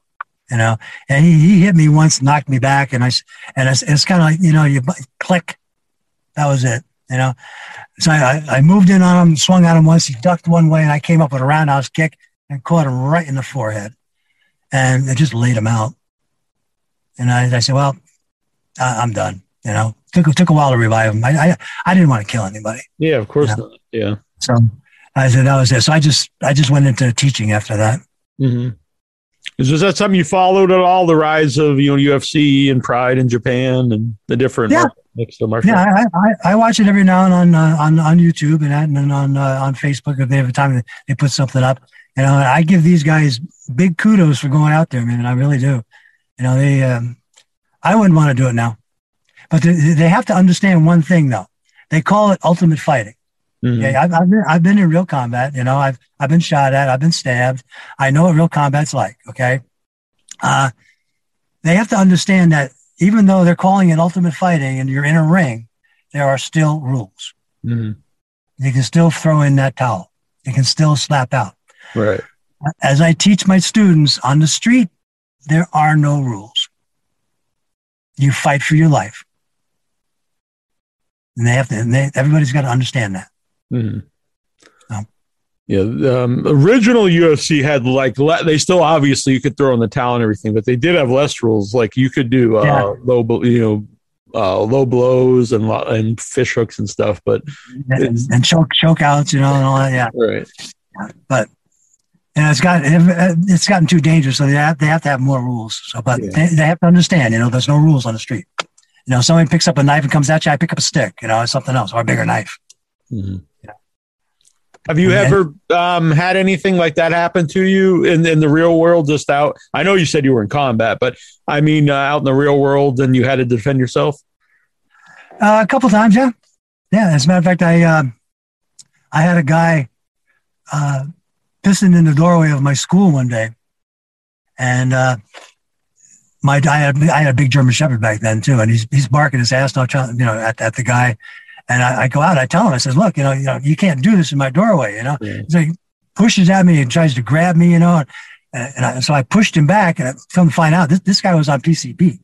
A: you know. And he, he hit me once, knocked me back, and I and it's, it's kind of like you know you click. That was it, you know. So I, I moved in on him, swung at him once. He ducked one way, and I came up with a roundhouse kick and caught him right in the forehead, and it just laid him out. And I, I said, well, I, I'm done. You know, took took a while to revive him. I I, I didn't want to kill anybody.
B: Yeah, of course you know? not. Yeah.
A: So I said that was it. So I just I just went into teaching after that.
B: Mm-hmm. Is, that something you followed at all? The rise of you know UFC and Pride in Japan and the different
A: yeah. mixed martial. Yeah, I, I, I, watch it every now and on uh, on on YouTube and and on uh, on Facebook if they have a time they put something up. You know, I give these guys big kudos for going out there, man. I really do. You know, they, um, I wouldn't want to do it now, but they, they have to understand one thing though. They call it ultimate fighting. Mm-hmm. Yeah, I've, I've, been, I've been in real combat. You know, I've I've been shot at. I've been stabbed. I know what real combat's like. Okay, uh, they have to understand that even though they're calling it ultimate fighting and you're in a ring, there are still rules. Mm-hmm. You can still throw in that towel. You can still slap out.
B: Right.
A: As I teach my students on the street, there are no rules. You fight for your life. And they have to, and they, everybody's got to understand that. Mm-hmm.
B: Yeah, um, original UFC had like le- they still obviously you could throw in the towel and everything, but they did have less rules. Like you could do uh, yeah. low, you know, uh, low blows and and fish hooks and stuff, but
A: and, and choke choke outs, you know, and all that. Yeah,
B: right.
A: But and it's got it's gotten too dangerous, so they have they have to have more rules. So, but yeah. they, they have to understand, you know, there's no rules on the street. You know, somebody picks up a knife and comes at you, I pick up a stick, you know, something else or a bigger knife. Mm-hmm.
B: Have you ever um, had anything like that happen to you in, in the real world? Just out, I know you said you were in combat, but I mean, uh, out in the real world, and you had to defend yourself.
A: Uh, a couple times, yeah, yeah. As a matter of fact, I uh, I had a guy uh, pissing in the doorway of my school one day, and uh, my I had, I had a big German Shepherd back then too, and he's he's barking his ass off, you know, at, at the guy, and I, I, go out, I tell him, I says, look, you know, you know, you can't do this in my doorway, you know. Yeah. So he pushes at me and tries to grab me, you know. And, and I, so I pushed him back and I come to find out this, this guy was on PCP.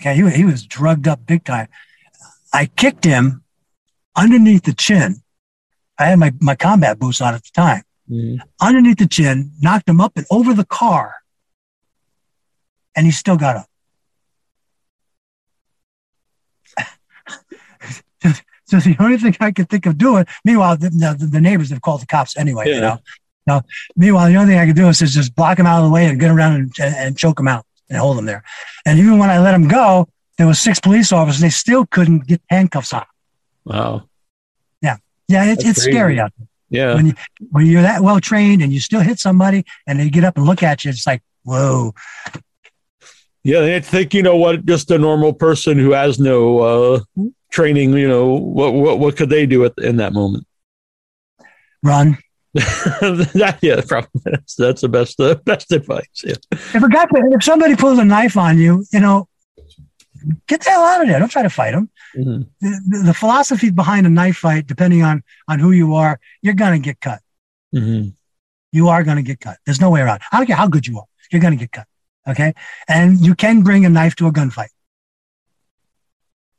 A: Okay, he, he was drugged up big time. I kicked him underneath the chin. I had my, my combat boots on at the time. Mm-hmm. Underneath the chin, knocked him up and over the car. And he still got up. So the only thing I could think of doing, meanwhile, the, the, the neighbors have called the cops anyway, yeah. you know. Now, meanwhile, the only thing I could do is just block him out of the way and get around and, and choke him out and hold him there. And even when I let him go, there was six police officers. They still couldn't get handcuffs on.
B: Wow.
A: Yeah. Yeah. It, it's crazy. scary out there.
B: Yeah.
A: When, you, when you're that well trained and you still hit somebody and they get up and look at you, it's like, whoa.
B: Yeah. They think, you know what, just a normal person who has no uh, training, you know, what what what could they do at, in that moment?
A: Run.
B: that, yeah, probably that's, that's the best uh, best advice. Yeah.
A: If a guy, if somebody pulls a knife on you, you know, get the hell out of there. Don't try to fight them. Mm-hmm. The, the, philosophy behind a knife fight, depending on on who you are, you're gonna get cut. Mm-hmm. You are gonna get cut. There's no way around. I don't care how good you are. You're gonna get cut. Okay, and you can bring a knife to a gunfight.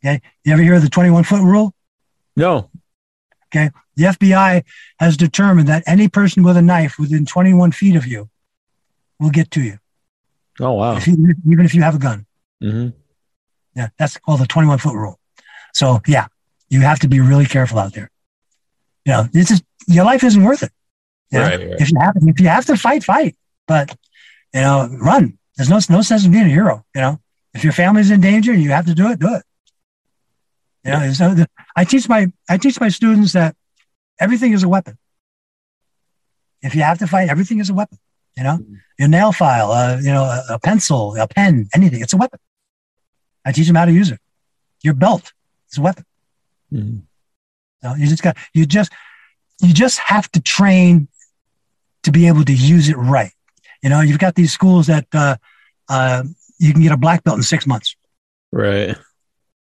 A: Okay. You ever hear of the 21 foot rule?
B: No.
A: Okay. The FBI has determined that any person with a knife within 21 feet of you will get to you.
B: Oh, wow.
A: If you, even if you have a gun. Mm-hmm. Yeah. That's called the 21 foot rule. So, yeah, you have to be really careful out there. You know, this is your life isn't worth it. You right, right, If you have if you have to fight, fight. But you know, run. There's no no sense in being a hero. You know, if your family's in danger and you have to do it, do it. You know, so the, I teach my I teach my students that everything is a weapon. If you have to fight, everything is a weapon. You know, mm-hmm. your nail file, uh, you know, a, a, pencil, a pen, anything, it's a weapon. I teach them how to use it. Your belt is a weapon. Mm-hmm. So you just got you just you just have to train to be able to use it right. You know, you've got these schools that uh, uh, you can get a black belt in six months.
B: Right.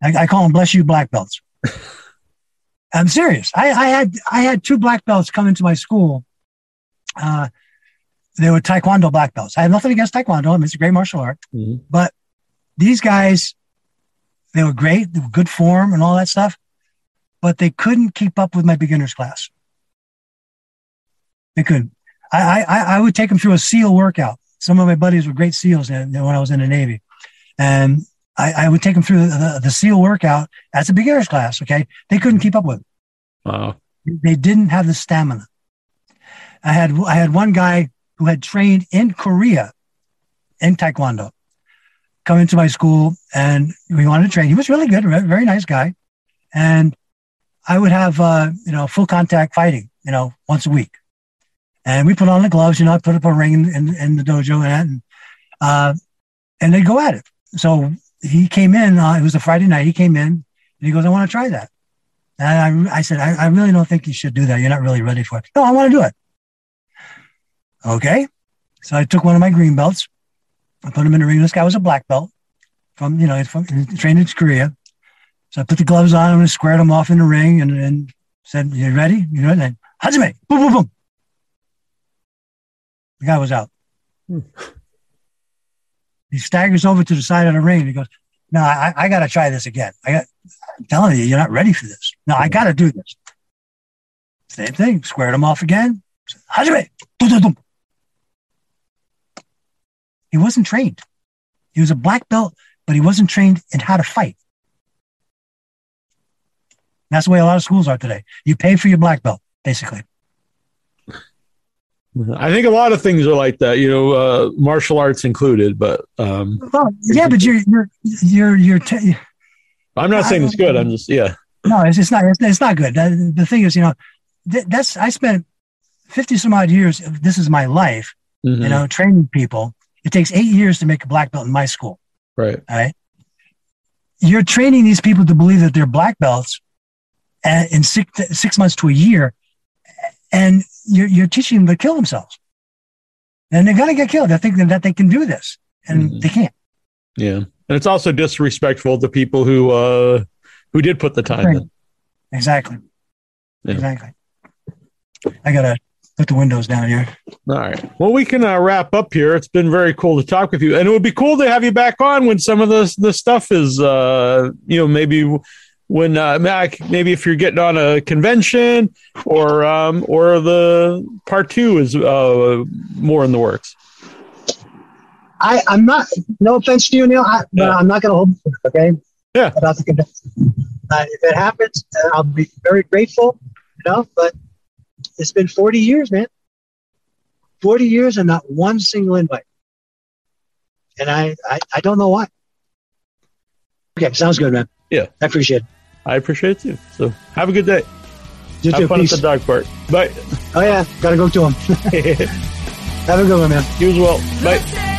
A: I, I call them bless you black belts. I'm serious. I, I, had I had two black belts come into my school. Uh, they were Taekwondo black belts. I have nothing against Taekwondo. I mean, it's a great martial art. Mm-hmm. But these guys, they were great. They were good form and all that stuff. But they couldn't keep up with my beginners class. They couldn't. I, I, I would take them through a SEAL workout. Some of my buddies were great SEALs when I was in the Navy. And I, I would take them through the, the, SEAL workout as a beginner's class. Okay. They couldn't keep up with it.
B: Wow.
A: They didn't have the stamina. I had, I had one guy who had trained in Korea in Taekwondo come into my school and we wanted to train. He was really good, very nice guy. And I would have, uh, you know, full contact fighting, you know, once a week. And we put on the gloves, you know, I put up a ring in, in, in the dojo and, uh, and they go at it. So he came in, uh, it was a Friday night. He came in and he goes, I want to try that. And I, I said, I, I really don't think you should do that. You're not really ready for it. No, I want to do it. Okay. So I took one of my green belts. I put him in the ring. This guy was a black belt from, you know, from trained in Korea. So I put the gloves on him and squared him off in the ring and, and said, You ready? You know, and Hajime, boom, boom, boom. The guy was out. Hmm. He staggers over to the side of the ring and he goes, No, I, I got to try this again. I got, I'm telling you, you're not ready for this. No, I got to do this. Same thing. Squared him off again. Hajime. He wasn't trained. He was a black belt, but he wasn't trained in how to fight. That's the way a lot of schools are today. You pay for your black belt, basically.
B: I think a lot of things are like that, you know, uh, martial arts included. But um,
A: well, yeah, but you're you're you're you're. T-
B: I'm not saying it's good. I'm just yeah.
A: No, it's, it's not. It's, it's not good. The thing is, you know, th- that's I spent fifty some odd years. This is my life. Mm-hmm. You know, training people. It takes eight years to make a black belt in my school.
B: Right.
A: Right. You're training these people to believe that they're black belts in six, six months to a year, and you're, you're teaching them to kill themselves. And they're going to get killed. They're thinking that they can do this, and mm-hmm. they can't.
B: Yeah, and it's also disrespectful to people who uh, who did put the time right. in.
A: Exactly. Yeah. Exactly. I gotta put the windows down here.
B: All right. Well, we can uh, wrap up here. It's been very cool to talk with you, and it would be cool to have you back on when some of the the stuff is, uh, you know, maybe when uh, Mac, maybe if you're getting on a convention or um, or the part two is uh, more in the works.
A: I, I'm not. No offense to you, Neal, I, but yeah. I'm not going to hold. Okay.
B: Yeah.
A: About the convention. Uh, if it happens, I'll be very grateful. You know, but it's been 40 years, man. 40 years and not one single invite. And I, I, I don't know why. Okay, sounds good, man.
B: Yeah.
A: I appreciate it.
B: I appreciate you. So have a good day.
A: You
B: have
A: too.
B: fun
A: Peace.
B: at the dog park. Bye.
A: Oh yeah, gotta go to him. have a good one, man.
B: You as well. Bye.